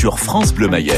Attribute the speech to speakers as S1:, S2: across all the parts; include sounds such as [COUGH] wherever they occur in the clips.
S1: sur France Bleu Mayenne.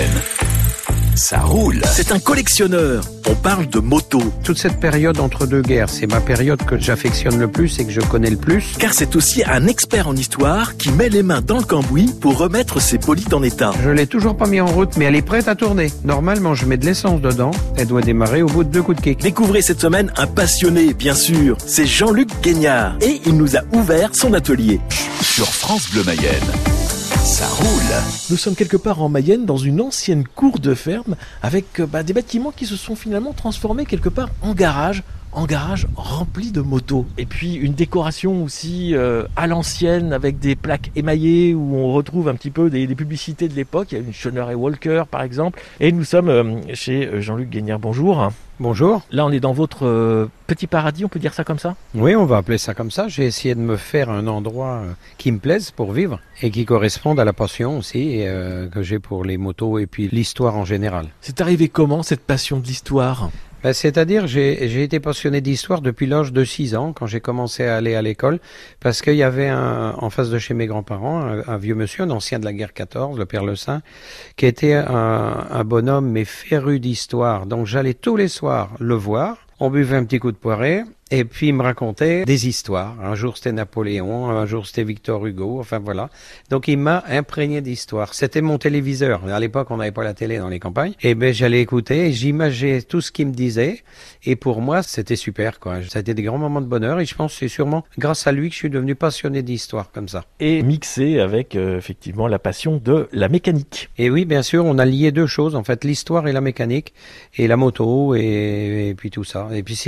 S1: Ça roule. C'est un collectionneur. On parle de moto.
S2: Toute cette période entre deux guerres, c'est ma période que j'affectionne le plus et que je connais le plus.
S1: Car c'est aussi un expert en histoire qui met les mains dans le cambouis pour remettre ses bolides en état.
S2: Je l'ai toujours pas mis en route, mais elle est prête à tourner. Normalement, je mets de l'essence dedans. Elle doit démarrer au bout de deux coups de kick.
S1: Découvrez cette semaine un passionné, bien sûr. C'est Jean-Luc Guignard. Et il nous a ouvert son atelier. Sur France Bleu Mayenne. Ça roule. Nous sommes quelque part en Mayenne, dans une ancienne cour de ferme, avec euh, bah, des bâtiments qui se sont finalement transformés quelque part en garage en garage rempli de motos. Et puis une décoration aussi euh, à l'ancienne avec des plaques émaillées où on retrouve un petit peu des, publicités de l'époque. Il y a une Schoner et Walker par exemple. Et nous sommes euh, chez Jean-Luc Guignard. Bonjour.
S2: Bonjour.
S1: Là, on est dans votre euh, petit paradis, on peut dire ça comme ça?
S2: Oui, on va appeler ça comme ça. J'ai essayé de me faire un endroit qui me plaise pour vivre et qui corresponde à la passion aussi que j'ai pour les motos et puis l'histoire en général.
S1: C'est arrivé comment cette passion de l'histoire?
S2: Ben, c'est-à-dire, j'ai été passionné d'histoire depuis l'âge de 6 ans, quand j'ai commencé à aller à l'école, parce qu'il y avait un, en face de chez mes grands-parents un, vieux monsieur, un ancien de la guerre 14, le Père Le Saint, qui était un, un bonhomme mais féru d'histoire. Donc j'allais tous les soirs le voir. On buvait un petit coup de poirée et puis il me racontait des histoires. Un jour c'était Napoléon, un jour c'était Victor Hugo, enfin voilà. Donc il m'a imprégné d'histoire. C'était mon téléviseur. À l'époque on n'avait pas la télé dans les campagnes. Et ben j'allais écouter, et j'imaginais tout ce qu'il me disait. Et pour moi c'était super quoi. Ça a été des grands moments de bonheur et je pense que c'est sûrement grâce à lui que je suis devenu passionné d'histoire comme ça.
S1: Et mixé avec euh, effectivement la passion de la mécanique.
S2: Et oui bien sûr on a lié deux choses en fait l'histoire et la mécanique et la moto et, et puis tout ça. Et puis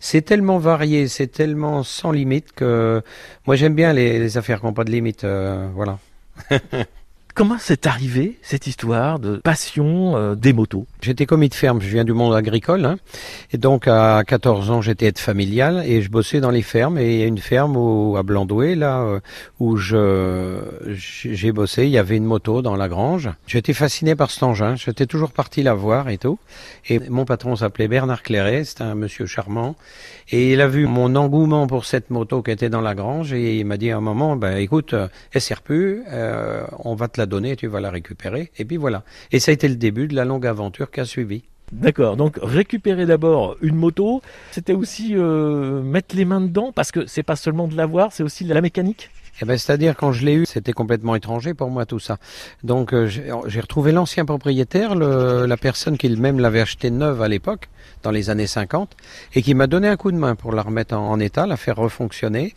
S2: c'est tellement varié, c'est tellement sans limite que moi j'aime bien les, affaires qui n'ont pas de limite. Euh, voilà. [LAUGHS]
S1: Comment c'est arrivé cette histoire de passion euh, des motos?
S2: J'étais commis de ferme, je viens du monde agricole, hein, et donc à 14 ans j'étais aide familiale et je bossais dans les fermes. Et il y a une ferme au, à Blandoué là euh, où je j'ai bossé, il y avait une moto dans la grange. J'étais fasciné par cet engin, j'étais toujours parti la voir et tout. Et mon patron s'appelait Bernard Clairet, c'était un monsieur charmant, et il a vu mon engouement pour cette moto qui était dans la grange et il m'a dit à un moment, ben écoute, elle sert plus, euh, on va te la donner, tu vas la récupérer. Et puis voilà. Et ça a été le début de la longue aventure qui a suivi.
S1: D'accord, donc récupérer d'abord une moto, c'était aussi euh, mettre les mains dedans, parce que c'est pas seulement de l'avoir, c'est aussi de la mécanique?
S2: Eh ben, C'est-à-dire quand je l'ai eu, c'était complètement étranger pour moi tout ça. Donc euh, j'ai retrouvé l'ancien propriétaire, le, la personne qui même l'avait acheté neuve à l'époque, dans les années 50, et qui m'a donné un coup de main pour la remettre en état, la faire refonctionner.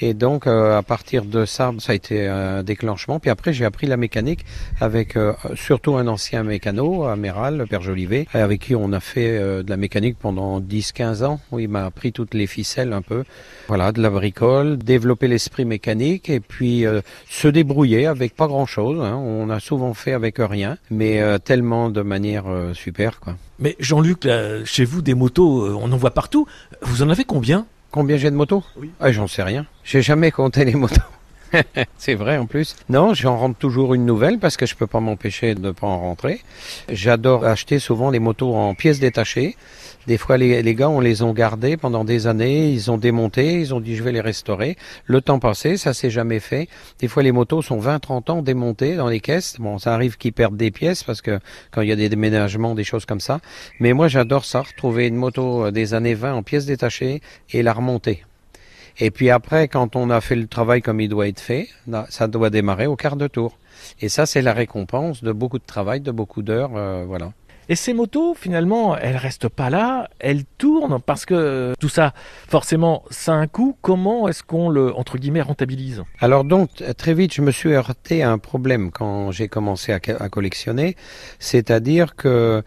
S2: Et donc, euh, à partir de ça, ça a été un déclenchement. Puis après, j'ai appris la mécanique avec euh, surtout un ancien mécano, Améral, le père Jolivet, avec qui on a fait euh, de la mécanique pendant 10-15 ans, il m'a appris toutes les ficelles un peu. Voilà, de la bricole, développer l'esprit mécanique et puis se débrouiller avec pas grand-chose. Hein. On a souvent fait avec rien, mais tellement de manière super, quoi.
S1: Mais Jean-Luc, chez vous, des motos, on en voit partout. Vous en avez combien?
S2: Combien j'ai de motos?
S1: Oui.
S2: Ah, j'en sais rien. J'ai jamais compté les motos. [LAUGHS] c'est vrai en plus. Non, j'en rentre toujours une nouvelle parce que je peux pas m'empêcher de ne pas en rentrer. J'adore acheter souvent les motos en pièces détachées. Des fois, les, les, gars, on les ont gardés pendant des années, ils ont démonté, ils ont dit je vais les restaurer. Le temps passé, ça s'est jamais fait. Des fois, les motos sont 20-30 ans démontées dans les caisses. Bon, ça arrive qu'ils perdent des pièces parce que quand il y a des déménagements, des choses comme ça. Mais moi, j'adore ça, retrouver une moto des années 20 en pièces détachées et la remonter. Et puis après, quand on a fait le travail comme il doit être fait, ça doit démarrer au quart de tour. Et ça, c'est la récompense de beaucoup de travail, de beaucoup d'heures, euh, voilà.
S1: Et ces motos, finalement, elles restent pas là, elles tournent parce que tout ça, forcément, ça a un coût. Comment est-ce qu'on le, entre guillemets, rentabilise?
S2: Alors donc, très vite, je me suis heurté à un problème quand j'ai commencé à collectionner. C'est-à-dire que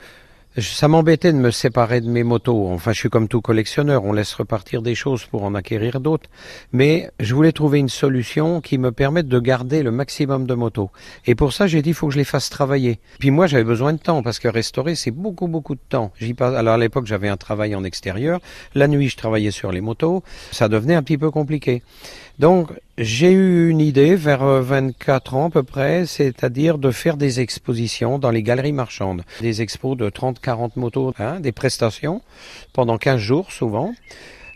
S2: ça m'embêtait de me séparer de mes motos. Enfin, je suis comme tout collectionneur, on laisse repartir des choses pour en acquérir d'autres. Mais je voulais trouver une solution qui me permette de garder le maximum de motos. Et pour ça, j'ai dit, il faut que je les fasse travailler. Puis moi, j'avais besoin de temps parce que restaurer, c'est beaucoup, beaucoup de temps. J'y passe... Alors à l'époque, j'avais un travail en extérieur. La nuit, je travaillais sur les motos. Ça devenait un petit peu compliqué. Donc, j'ai eu une idée vers 24 euh, ans à peu près, c'est-à-dire de faire des expositions dans les galeries marchandes. Des expos de 30-40 motos, hein, des prestations pendant 15 jours souvent.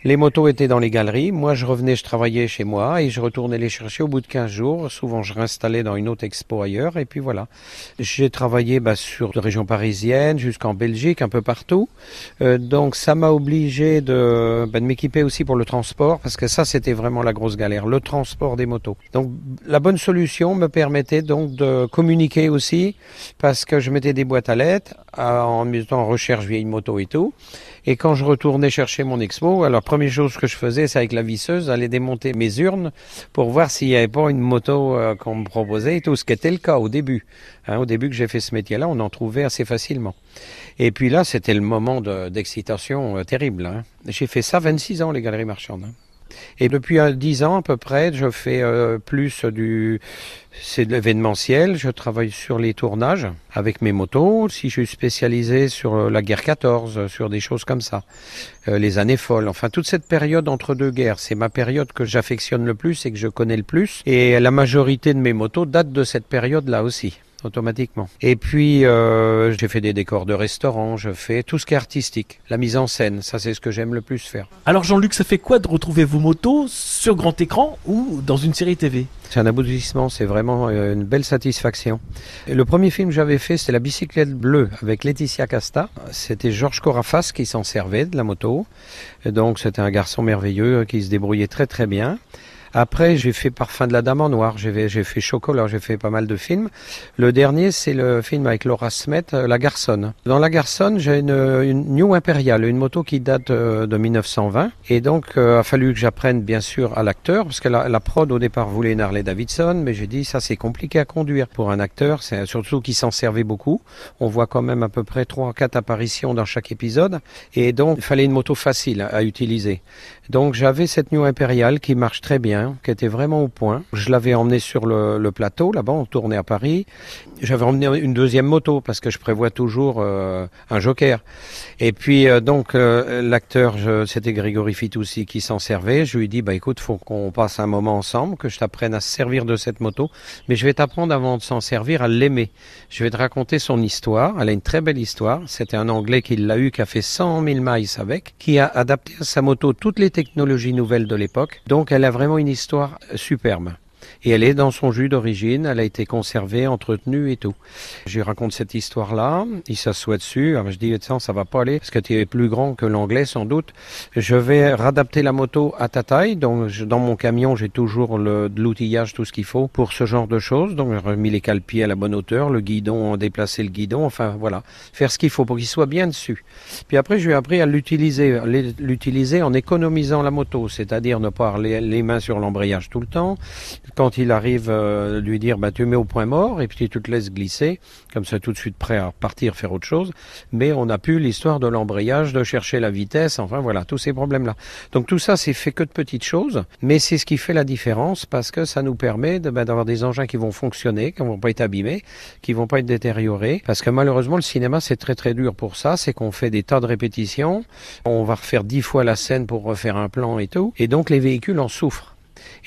S2: Les motos étaient dans les galeries. Moi, je revenais, je travaillais chez moi et je retournais les chercher au bout de 15 jours. Souvent, je réinstallais dans une autre expo ailleurs. Et puis voilà. J'ai travaillé bah, sur la région parisienne jusqu'en Belgique, un peu partout. Euh, donc, ça m'a obligé de, bah, de m'équiper aussi pour le transport parce que ça, c'était vraiment la grosse galère, le transport des motos. Donc, la bonne solution me permettait donc de communiquer aussi parce que je mettais des boîtes à lettres en mettant en recherche vieille moto et tout. Et quand je retournais chercher mon expo, alors première chose que je faisais, c'est avec la visseuse, aller démonter mes urnes pour voir s'il n'y avait pas une moto euh, qu'on me proposait et tout, ce qui était le cas au début. Hein, au début que j'ai fait ce métier-là, on en trouvait assez facilement. Et puis là, c'était le moment d'excitation euh, terrible. Hein. J'ai fait ça 26 ans, les galeries marchandes. Hein. Et depuis 10 ans à peu près, je fais euh, plus du c'est de l'événementiel. Je travaille sur les tournages avec mes motos. Si je suis spécialisé sur euh, la guerre 14, sur des choses comme ça, euh, les années folles. Enfin, toute cette période entre deux guerres, c'est ma période que j'affectionne le plus et que je connais le plus. Et la majorité de mes motos datent de cette période-là aussi automatiquement. Et puis, euh, j'ai fait des décors de restaurants, je fais tout ce qui est artistique, la mise en scène, ça c'est ce que j'aime le plus faire.
S1: Alors Jean-Luc, ça fait quoi de retrouver vos motos sur grand écran ou dans une série TV
S2: c'est un aboutissement, c'est vraiment euh, une belle satisfaction. Et le premier film que j'avais fait, c'était La bicyclette bleue avec Laetitia Casta. C'était Georges Corafas qui s'en servait de la moto. Et donc c'était un garçon merveilleux qui se débrouillait très très bien. Après, j'ai fait Parfum de la Dame en Noir, j'ai fait Chocolat, j'ai fait pas mal de films. Le dernier, c'est le film avec Laura Smet, euh, La Garçonne. Dans La Garçonne, j'ai une, New Imperial, une moto qui date euh, de 1920. Et donc, euh, a fallu que j'apprenne, bien sûr, à l'acteur, parce que la, la, prod, au départ, voulait une Harley Davidson, mais j'ai dit, ça, c'est compliqué à conduire pour un acteur, c'est surtout qui s'en servait beaucoup. On voit quand même à peu près 3 quatre apparitions dans chaque épisode. Et donc, il fallait une moto facile à utiliser. Donc, j'avais cette New Imperial qui marche très bien qui était vraiment au point. Je l'avais emmené sur le, plateau, là-bas, on tournait à Paris. J'avais emmené une deuxième moto parce que je prévois toujours euh, un joker. Et puis euh, donc euh, l'acteur, c'était Grégory Fitoussi qui s'en servait. Je lui dit, bah écoute, faut qu'on passe un moment ensemble, que je t'apprenne à se servir de cette moto, mais je vais t'apprendre avant de s'en servir à l'aimer. Je vais te raconter son histoire. Elle a une très belle histoire. C'était un Anglais qui l'a eu, qui a fait 100 000 miles avec, qui a adapté à sa moto toutes les technologies nouvelles de l'époque. Donc elle a vraiment une histoire superbe. Et elle est dans son jus d'origine, elle a été conservée, entretenue et tout. Je lui raconte cette histoire-là, il s'assoit dessus, Alors je dis, ça, ça va pas aller, parce que tu es plus grand que l'anglais sans doute. Je vais radapter la moto à ta taille, donc dans mon camion j'ai toujours le, de l'outillage, tout ce qu'il faut pour ce genre de choses. Donc j'ai remis les cale-pieds à la bonne hauteur, le guidon, déplacer le guidon, enfin voilà, faire ce qu'il faut pour qu'il soit bien dessus. Puis après je lui ai appris à l'utiliser, l'utiliser en économisant la moto, c'est-à-dire ne pas avoir les mains sur l'embrayage tout le temps. Quand il arrive euh, lui dire bah, tu mets au point mort et puis tu te laisses glisser, comme ça tout de suite prêt à partir faire autre chose. Mais on n'a plus l'histoire de l'embrayage, de chercher la vitesse, enfin voilà, tous ces problèmes-là. Donc tout ça, c'est fait que de petites choses, mais c'est ce qui fait la différence parce que ça nous permet bah, d'avoir des engins qui vont fonctionner, qui vont pas être abîmés, qui vont pas être détériorés. Parce que malheureusement, le cinéma, c'est très très dur pour ça, c'est qu'on fait des tas de répétitions, on va refaire dix fois la scène pour refaire un plan et tout, et donc les véhicules en souffrent.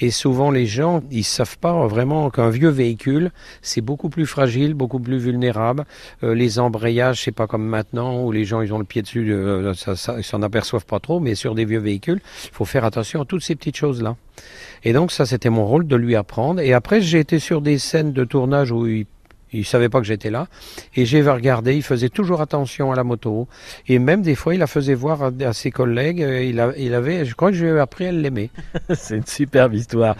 S2: Et souvent, les gens, ils savent pas vraiment qu'un vieux véhicule, c'est beaucoup plus fragile, beaucoup plus vulnérable. Euh, les embrayages, c'est pas comme maintenant où les gens, ils ont le pied dessus, euh, ça, ils s'en aperçoivent pas trop. Mais sur des vieux véhicules, il faut faire attention à toutes ces petites choses-là. Et donc, ça, c'était mon rôle de lui apprendre. Et après, j'ai été sur des scènes de tournage où il il savait pas que j'étais là. Et j'ai regardé, il faisait toujours attention à la moto. Et même des fois, il la faisait voir à, ses collègues. Euh, il, il, avait, je crois que j'ai appris à l'aimer. [LAUGHS]
S1: C'est une superbe histoire.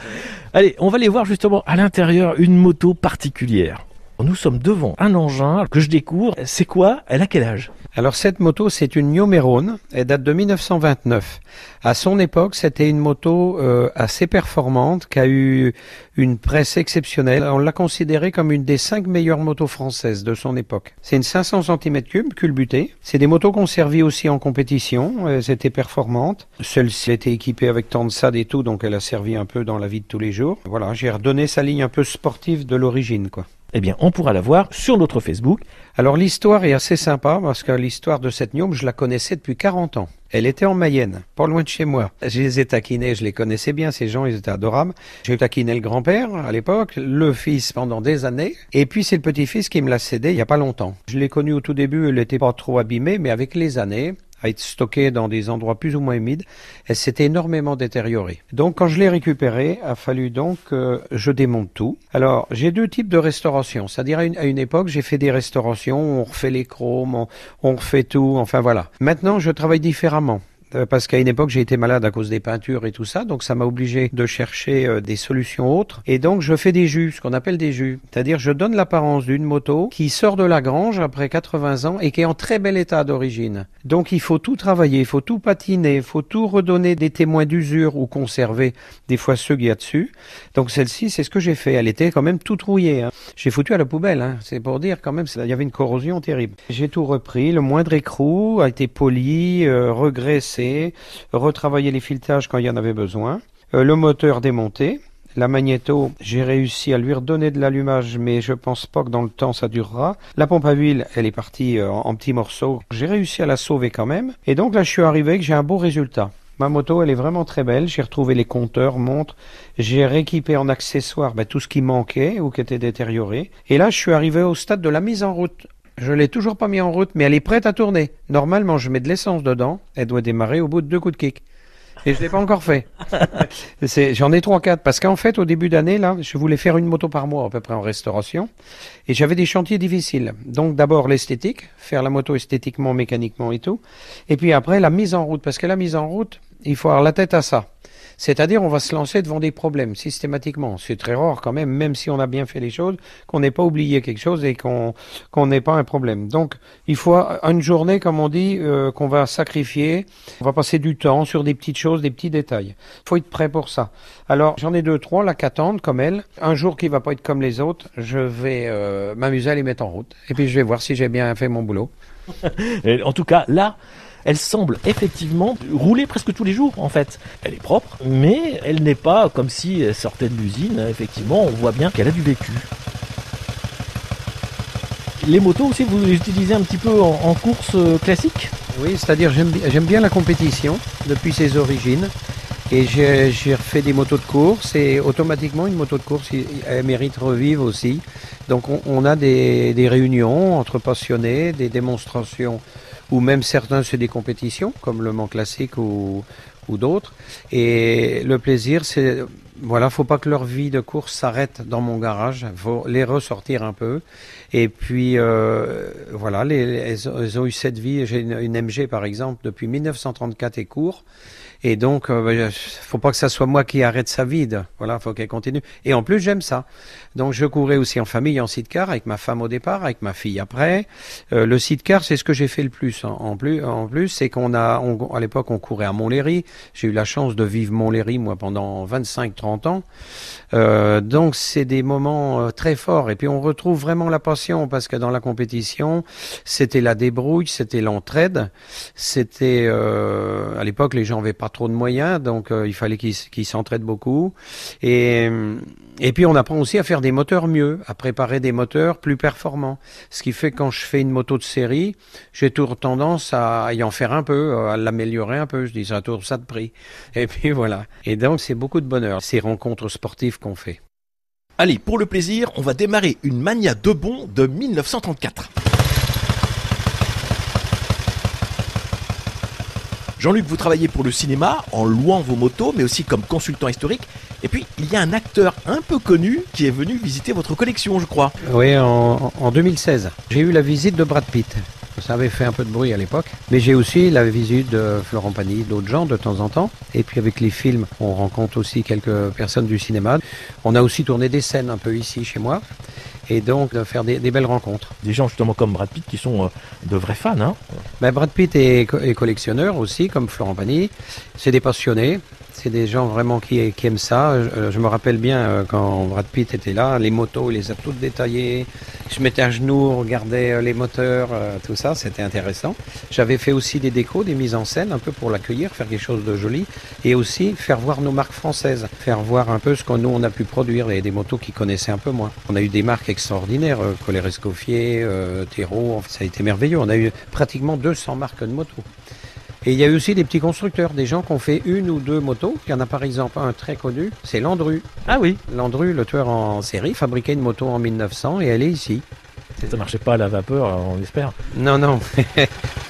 S1: Allez, on va aller voir justement à l'intérieur une moto particulière. Nous sommes devant un engin que je découvre. C'est quoi? Elle a quel âge?
S2: Alors cette moto, c'est une New elle date de 1929. À son époque, c'était une moto euh, assez performante, qui a eu une presse exceptionnelle. On l'a considérée comme une des cinq meilleures motos françaises de son époque. C'est une 500 cm3 culbutée. C'est des motos qu'on servit aussi en compétition. Elles étaient performantes. Celle-ci était équipée avec tant de SAD et tout, donc elle a servi un peu dans la vie de tous les jours. Voilà, j'ai redonné sa ligne un peu sportive de l'origine, quoi
S1: eh bien, on pourra la voir sur notre Facebook.
S2: Alors, l'histoire est assez sympa parce que l'histoire de cette gnome, je la connaissais depuis 40 ans. Elle était en Mayenne, pas loin de chez moi. Je les ai taquinés, je les connaissais bien, ces gens, ils étaient adorables. J'ai taquiné le grand-père à l'époque, le fils pendant des années, et puis c'est le petit-fils qui me l'a cédé il y a pas longtemps. Je l'ai connu au tout début, il n'était pas trop abîmé, mais avec les années, à être stockée dans des endroits plus ou moins humides. Elle s'était énormément détériorée. Donc quand je l'ai récupérée, a fallu donc que je démonte tout. Alors j'ai deux types de restauration. C'est-à-dire à une, époque, j'ai fait des restaurations, on refait les chromes, on, on refait tout, enfin voilà. Maintenant, je travaille différemment. Euh, parce qu'à une époque j'ai été malade à cause des peintures et tout ça, donc ça m'a obligé de chercher euh, des solutions autres. Et donc je fais des jus, ce qu'on appelle des jus. C'est-à-dire je donne l'apparence d'une moto qui sort de la grange après 80 ans et qui est en très bel état d'origine. Donc il faut tout travailler, il faut tout patiner, il faut tout redonner des témoins d'usure ou conserver des fois ceux qu'il y a dessus. Donc celle-ci, c'est ce que j'ai fait. Elle était quand même toute rouillée. Hein. J'ai foutu à la poubelle, hein. c'est pour dire quand même, il y avait une corrosion terrible. J'ai tout repris, le moindre écrou a été poli, euh, retravailler les filetages quand il y en avait besoin, euh, le moteur démonté, la magnéto, j'ai réussi à lui redonner de l'allumage, mais je pense pas que dans le temps ça durera. La pompe à huile, elle est partie euh, en, petits morceaux. J'ai réussi à la sauver quand même. Et donc là, je suis arrivé que j'ai un beau résultat. Ma moto, elle est vraiment très belle. J'ai retrouvé les compteurs, montres. J'ai rééquipé en accessoires ben, tout ce qui manquait ou qui était détérioré. Et là, je suis arrivé au stade de la mise en route. Je l'ai toujours pas mis en route, mais elle est prête à tourner. Normalement, je mets de l'essence dedans. Elle doit démarrer au bout de deux coups de kick. Et je l'ai pas encore fait. [LAUGHS] J'en ai trois, quatre. Parce qu'en fait, au début d'année, là, je voulais faire une moto par mois, à peu près en restauration. Et j'avais des chantiers difficiles. Donc, d'abord, l'esthétique. Faire la moto esthétiquement, mécaniquement et tout. Et puis après, la mise en route. Parce que la mise en route, il faut avoir la tête à ça. C'est-à-dire, on va se lancer devant des problèmes systématiquement. C'est très rare quand même, même si on a bien fait les choses, qu'on n'ait pas oublié quelque chose et qu'on n'ait pas un problème. Donc, il faut une journée, comme on dit, euh, qu'on va sacrifier. On va passer du temps sur des petites choses, des petits détails. Il faut être prêt pour ça. Alors, j'en ai deux, trois là qu'attendre comme elle. Un jour qui va pas être comme les autres, je vais euh, m'amuser à les mettre en route. Et puis, je vais voir si j'ai bien fait mon boulot. [LAUGHS]
S1: en tout cas, là, elle semble effectivement rouler presque tous les jours en fait. Elle est propre, mais elle n'est pas comme si elle sortait de l'usine. Effectivement, on voit bien qu'elle a du vécu. Les motos aussi, vous les utilisez un petit peu en, course euh, classique
S2: Oui, c'est-à-dire j'aime bien la compétition depuis ses origines. Et j'ai refait des motos de course et automatiquement une moto de course, elle mérite revivre aussi. Donc on, a des, des, réunions entre passionnés, des démonstrations ou même certains c'est des compétitions, comme le Mans Classique ou, ou d'autres. Et le plaisir, c'est, voilà, faut pas que leur vie de course s'arrête dans mon garage, faut les ressortir un peu. Et puis, euh, voilà, les, elles, ont eu cette vie. J'ai une, une, MG, par exemple, depuis 1934 et court. Et donc, euh, bah, faut pas que ça soit moi qui arrête sa vie. Voilà, faut qu'elle continue. Et en plus, j'aime ça. Donc, je courais aussi en famille en sidecar avec ma femme au départ, avec ma fille après. Euh, le sidecar, c'est ce que j'ai fait le plus. En, plus, en plus, c'est qu'on a, à l'époque, on courait à Montlhéry. J'ai eu la chance de vivre Montlhéry moi pendant 25-30 ans. Euh, donc, c'est des moments euh, très forts. Et puis, on retrouve vraiment la passion parce que dans la compétition, c'était la débrouille, c'était l'entraide, c'était euh, à l'époque les gens n'avaient pas trop de moyens, donc euh, il fallait qu'ils s'entraident beaucoup. Et, puis on apprend aussi à faire des moteurs mieux, à préparer des moteurs plus performants. Ce qui fait que quand je fais une moto de série, j'ai toujours tendance à y en faire un peu, à l'améliorer un peu. Je dis ça tourne ça de prix. [LAUGHS] Et puis voilà. Et donc c'est beaucoup de bonheur ces rencontres sportives qu'on fait.
S1: Allez, pour le plaisir, on va démarrer une Mania de bon de 1934. Jean-Luc, vous travaillez pour le cinéma en louant vos motos, mais aussi comme consultant historique. Et puis, il y a un acteur un peu connu qui est venu visiter votre collection, je crois.
S2: Oui, en, 2016. J'ai eu la visite de Brad Pitt. Ça avait fait un peu de bruit à l'époque. Mais j'ai aussi la visite de Florent Pagny, d'autres gens de temps en temps. Et puis avec les films, on rencontre aussi quelques personnes du cinéma. On a aussi tourné des scènes un peu ici chez moi et donc de faire des, belles rencontres.
S1: Des gens justement comme Brad Pitt qui sont euh, de vrais fans. Hein
S2: ben, Brad Pitt est, collectionneur aussi, comme Florent Pagny. C'est des passionnés. C'est des gens vraiment qui, qui aiment ça. Je, me rappelle bien euh, quand Brad Pitt était là, les motos, il les a toutes détaillées. Je mettais à genoux, regardais euh, les moteurs, tout ça, c'était intéressant. J'avais fait aussi des décos, des mises en scène, un peu pour l'accueillir, faire quelque chose de joli, et aussi faire voir nos marques françaises, faire voir un peu ce que nous on a pu produire, et des motos qui connaissaient un peu moins. On a eu des marques extraordinaire. Euh, Colère Escoffier, euh, ça a été merveilleux. On a eu pratiquement 200 marques de motos. Et il y a eu aussi des petits constructeurs, des gens qui ont fait une ou deux motos. Il y en a par exemple un très connu, c'est Landru.
S1: Ah oui
S2: Landru, le tueur en série, fabriquait une moto en 1900 et elle est ici.
S1: Ça marchait pas à la vapeur, on espère
S2: Non, non. [LAUGHS]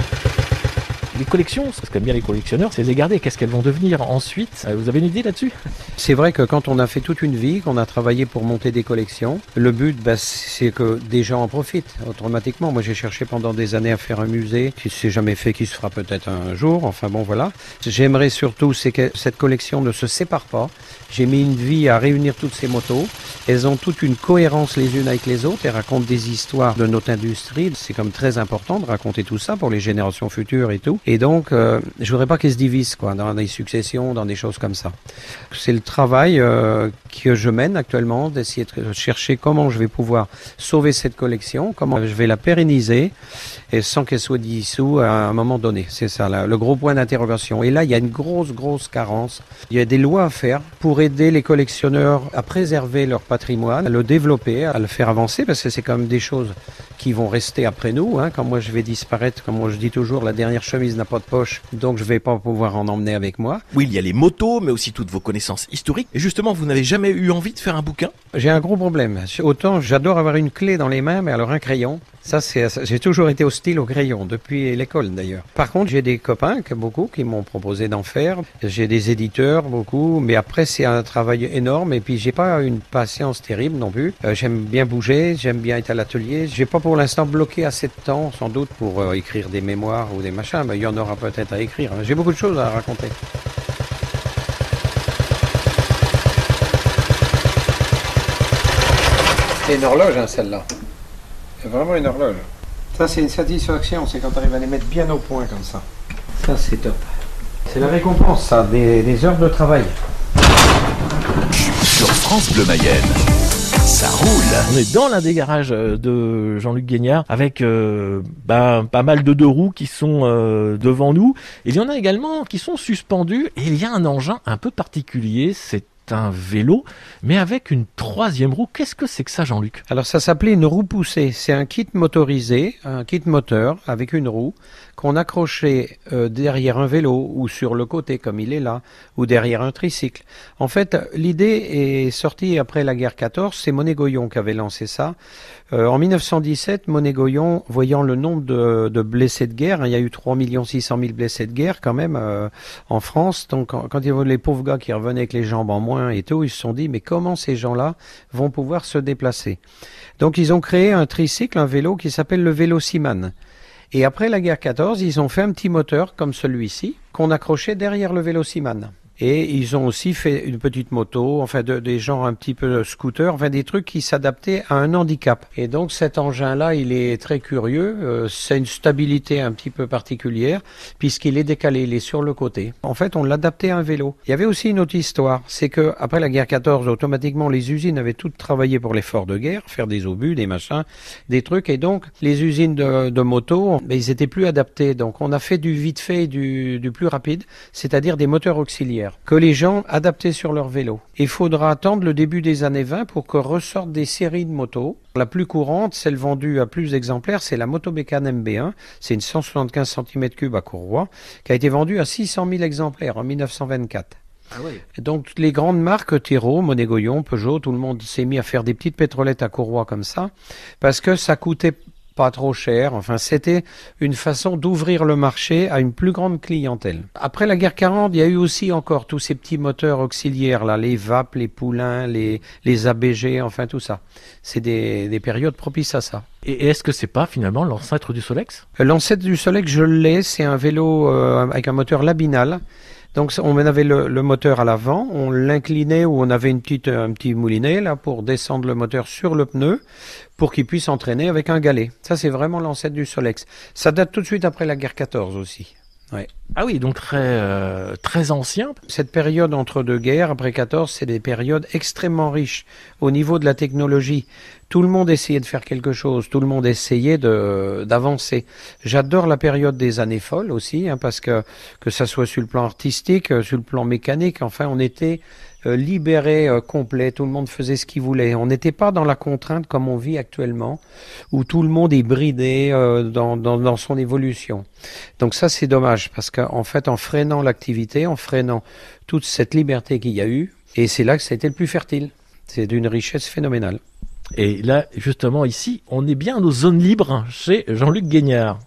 S1: Les collections, ce qu'aiment bien les collectionneurs, c'est les garder. Qu'est-ce qu'elles vont devenir ensuite? Euh, Vous avez une idée là-dessus?
S2: C'est vrai que quand on a fait toute une vie, qu'on a travaillé pour monter des collections, le but, bah, c'est que des gens en profitent automatiquement. Moi, j'ai cherché pendant des années à faire un musée qui s'est jamais fait, qui se fera peut-être un jour. Enfin bon, voilà. J'aimerais surtout, c'est que cette collection ne se sépare pas. J'ai mis une vie à réunir toutes ces motos. Elles ont toute une cohérence les unes avec les autres. Elles racontent des histoires de notre industrie. C'est comme très important de raconter tout ça pour les générations futures et tout. Et donc, euh, je voudrais pas qu'elles se divisent quoi, dans des successions, dans des choses comme ça. C'est le travail euh, que je mène actuellement, d'essayer de chercher comment je vais pouvoir sauver cette collection, comment je vais la pérenniser et sans qu'elle soit dissoute à un moment donné. C'est ça le gros point d'interrogation. Et là, il y a une grosse, grosse carence. Il y a des lois à faire pour aider les collectionneurs à préserver leur patrimoine, à le développer, à le faire avancer, parce que c'est quand même des choses qui vont rester après nous. Hein. Quand moi je vais disparaître, comme moi je dis toujours, la dernière chemise n'a pas de poche, donc je vais pas pouvoir en emmener avec moi.
S1: Oui, il y a les motos, mais aussi toutes vos connaissances historiques. Et justement, vous n'avez jamais eu envie de faire un bouquin?
S2: J'ai un gros problème. Autant j'adore avoir une clé dans les mains, mais alors un crayon, ça, c'est, j'ai toujours été hostile au crayon, depuis l'école d'ailleurs. Par contre, j'ai des copains, que beaucoup, qui m'ont proposé d'en faire. J'ai des éditeurs, beaucoup, mais après, c'est un travail énorme et puis j'ai pas une patience terrible non plus. Euh, j'aime bien bouger, j'aime bien être à l'atelier. J'ai pas pour l'instant bloqué assez de temps, sans doute, pour euh, écrire des mémoires ou des machins, mais y en aura peut-être à écrire. J'ai beaucoup de choses à raconter. C'est une horloge, hein, celle-là. C'est vraiment une horloge. Ça, c'est une satisfaction, c'est quand tu arrives à les mettre bien au point comme ça. Ça, c'est top. C'est la récompense, ça, des, heures de travail.
S1: Sur France Bleu Mayenne. On est dans l'un des garages euh, de Jean-Luc Guignard avec euh, bah, pas mal de deux roues qui sont euh, devant nous. Il y en a également qui sont suspendus et il y a un engin un peu particulier. C'est un vélo, mais avec une troisième roue. Qu'est-ce que c'est que ça, Jean-Luc?
S2: Alors ça s'appelait une roue poussée. C'est un kit motorisé, un kit moteur avec une roue qu'on accrochait euh, derrière un vélo ou sur le côté comme il est là, ou derrière un tricycle. En fait, l'idée est sortie après la guerre 14. C'est Monet Goyon qui avait lancé ça. Euh, en 1917, Monet Goyon, voyant le nombre de, blessés de guerre, hein, il y a eu 3 600 000 blessés de guerre quand même euh, en France. Donc quand, quand il y avait les pauvres gars qui revenaient avec les jambes en moins et tout, ils se sont dit mais comment ces gens-là vont pouvoir se déplacer? Donc ils ont créé un tricycle, un vélo qui s'appelle le vélo Siman. Et après la guerre 14, ils ont fait un petit moteur comme celui-ci qu'on accrochait derrière le vélo Siman. Et ils ont aussi fait une petite moto, enfin de, des genres un petit peu scooter, enfin des trucs qui s'adaptaient à un handicap. Et donc cet engin-là, il est très curieux. Euh, c'est une stabilité un petit peu particulière puisqu'il est décalé, il est sur le côté. En fait, on l'adaptait à un vélo. Il y avait aussi une autre histoire, c'est que après la guerre 14, automatiquement les usines avaient toutes travaillé pour l'effort de guerre, faire des obus, des machins, des trucs. Et donc les usines de, moto, mais ils étaient plus adaptés. Donc on a fait du vite fait et du, du plus rapide, c'est-à-dire des moteurs auxiliaires que les gens adaptés sur leur vélo. Il faudra attendre le début des années 20 pour que ressortent des séries de motos. La plus courante, celle vendue à plus d'exemplaires, c'est la Moto MB1. C'est une 175 cm3 à courroie qui a été vendue à 600 000 exemplaires en 1924. Ah oui. Donc les grandes marques, Tiro, Monégoyon, Peugeot, tout le monde s'est mis à faire des petites pétrolettes à courroie comme ça, parce que ça coûtait pas trop cher. Enfin, c'était une façon d'ouvrir le marché à une plus grande clientèle. Après la guerre 40, il y a eu aussi encore tous ces petits moteurs auxiliaires là, les VAP, les poulains, les, les ABG, enfin tout ça. C'est des, des périodes propices à ça.
S1: Et est-ce que c'est pas finalement l'ancêtre du Solex?
S2: L'ancêtre du Solex, je l'ai. C'est un vélo euh, avec un moteur labinal. Donc on avait le, le moteur à l'avant, on l'inclinait ou on avait une petite, un petit moulinet là pour descendre le moteur sur le pneu pour qu'il puisse entraîner avec un galet. Ça c'est vraiment l'ancêtre du Solex. Ça date tout de suite après la guerre 14 aussi.
S1: Ah oui, donc très, euh, très ancien.
S2: Cette période entre deux guerres, après 14, c'est des périodes extrêmement riches au niveau de la technologie. Tout le monde essayait de faire quelque chose, tout le monde essayait de d'avancer. J'adore la période des années folles aussi, hein, parce que que ça soit sur le plan artistique, euh, sur le plan mécanique, enfin, on était euh, libéré euh, complet, tout le monde faisait ce qu'il voulait. On n'était pas dans la contrainte comme on vit actuellement, où tout le monde est bridé euh, dans, dans, dans, son évolution. Donc ça c'est dommage, parce qu'en fait en freinant l'activité, en freinant toute cette liberté qu'il y a eu, et c'est là que ça a été le plus fertile. C'est d'une richesse phénoménale.
S1: Et là, justement, ici, on est bien nos zones libres chez Jean-Luc Guignard.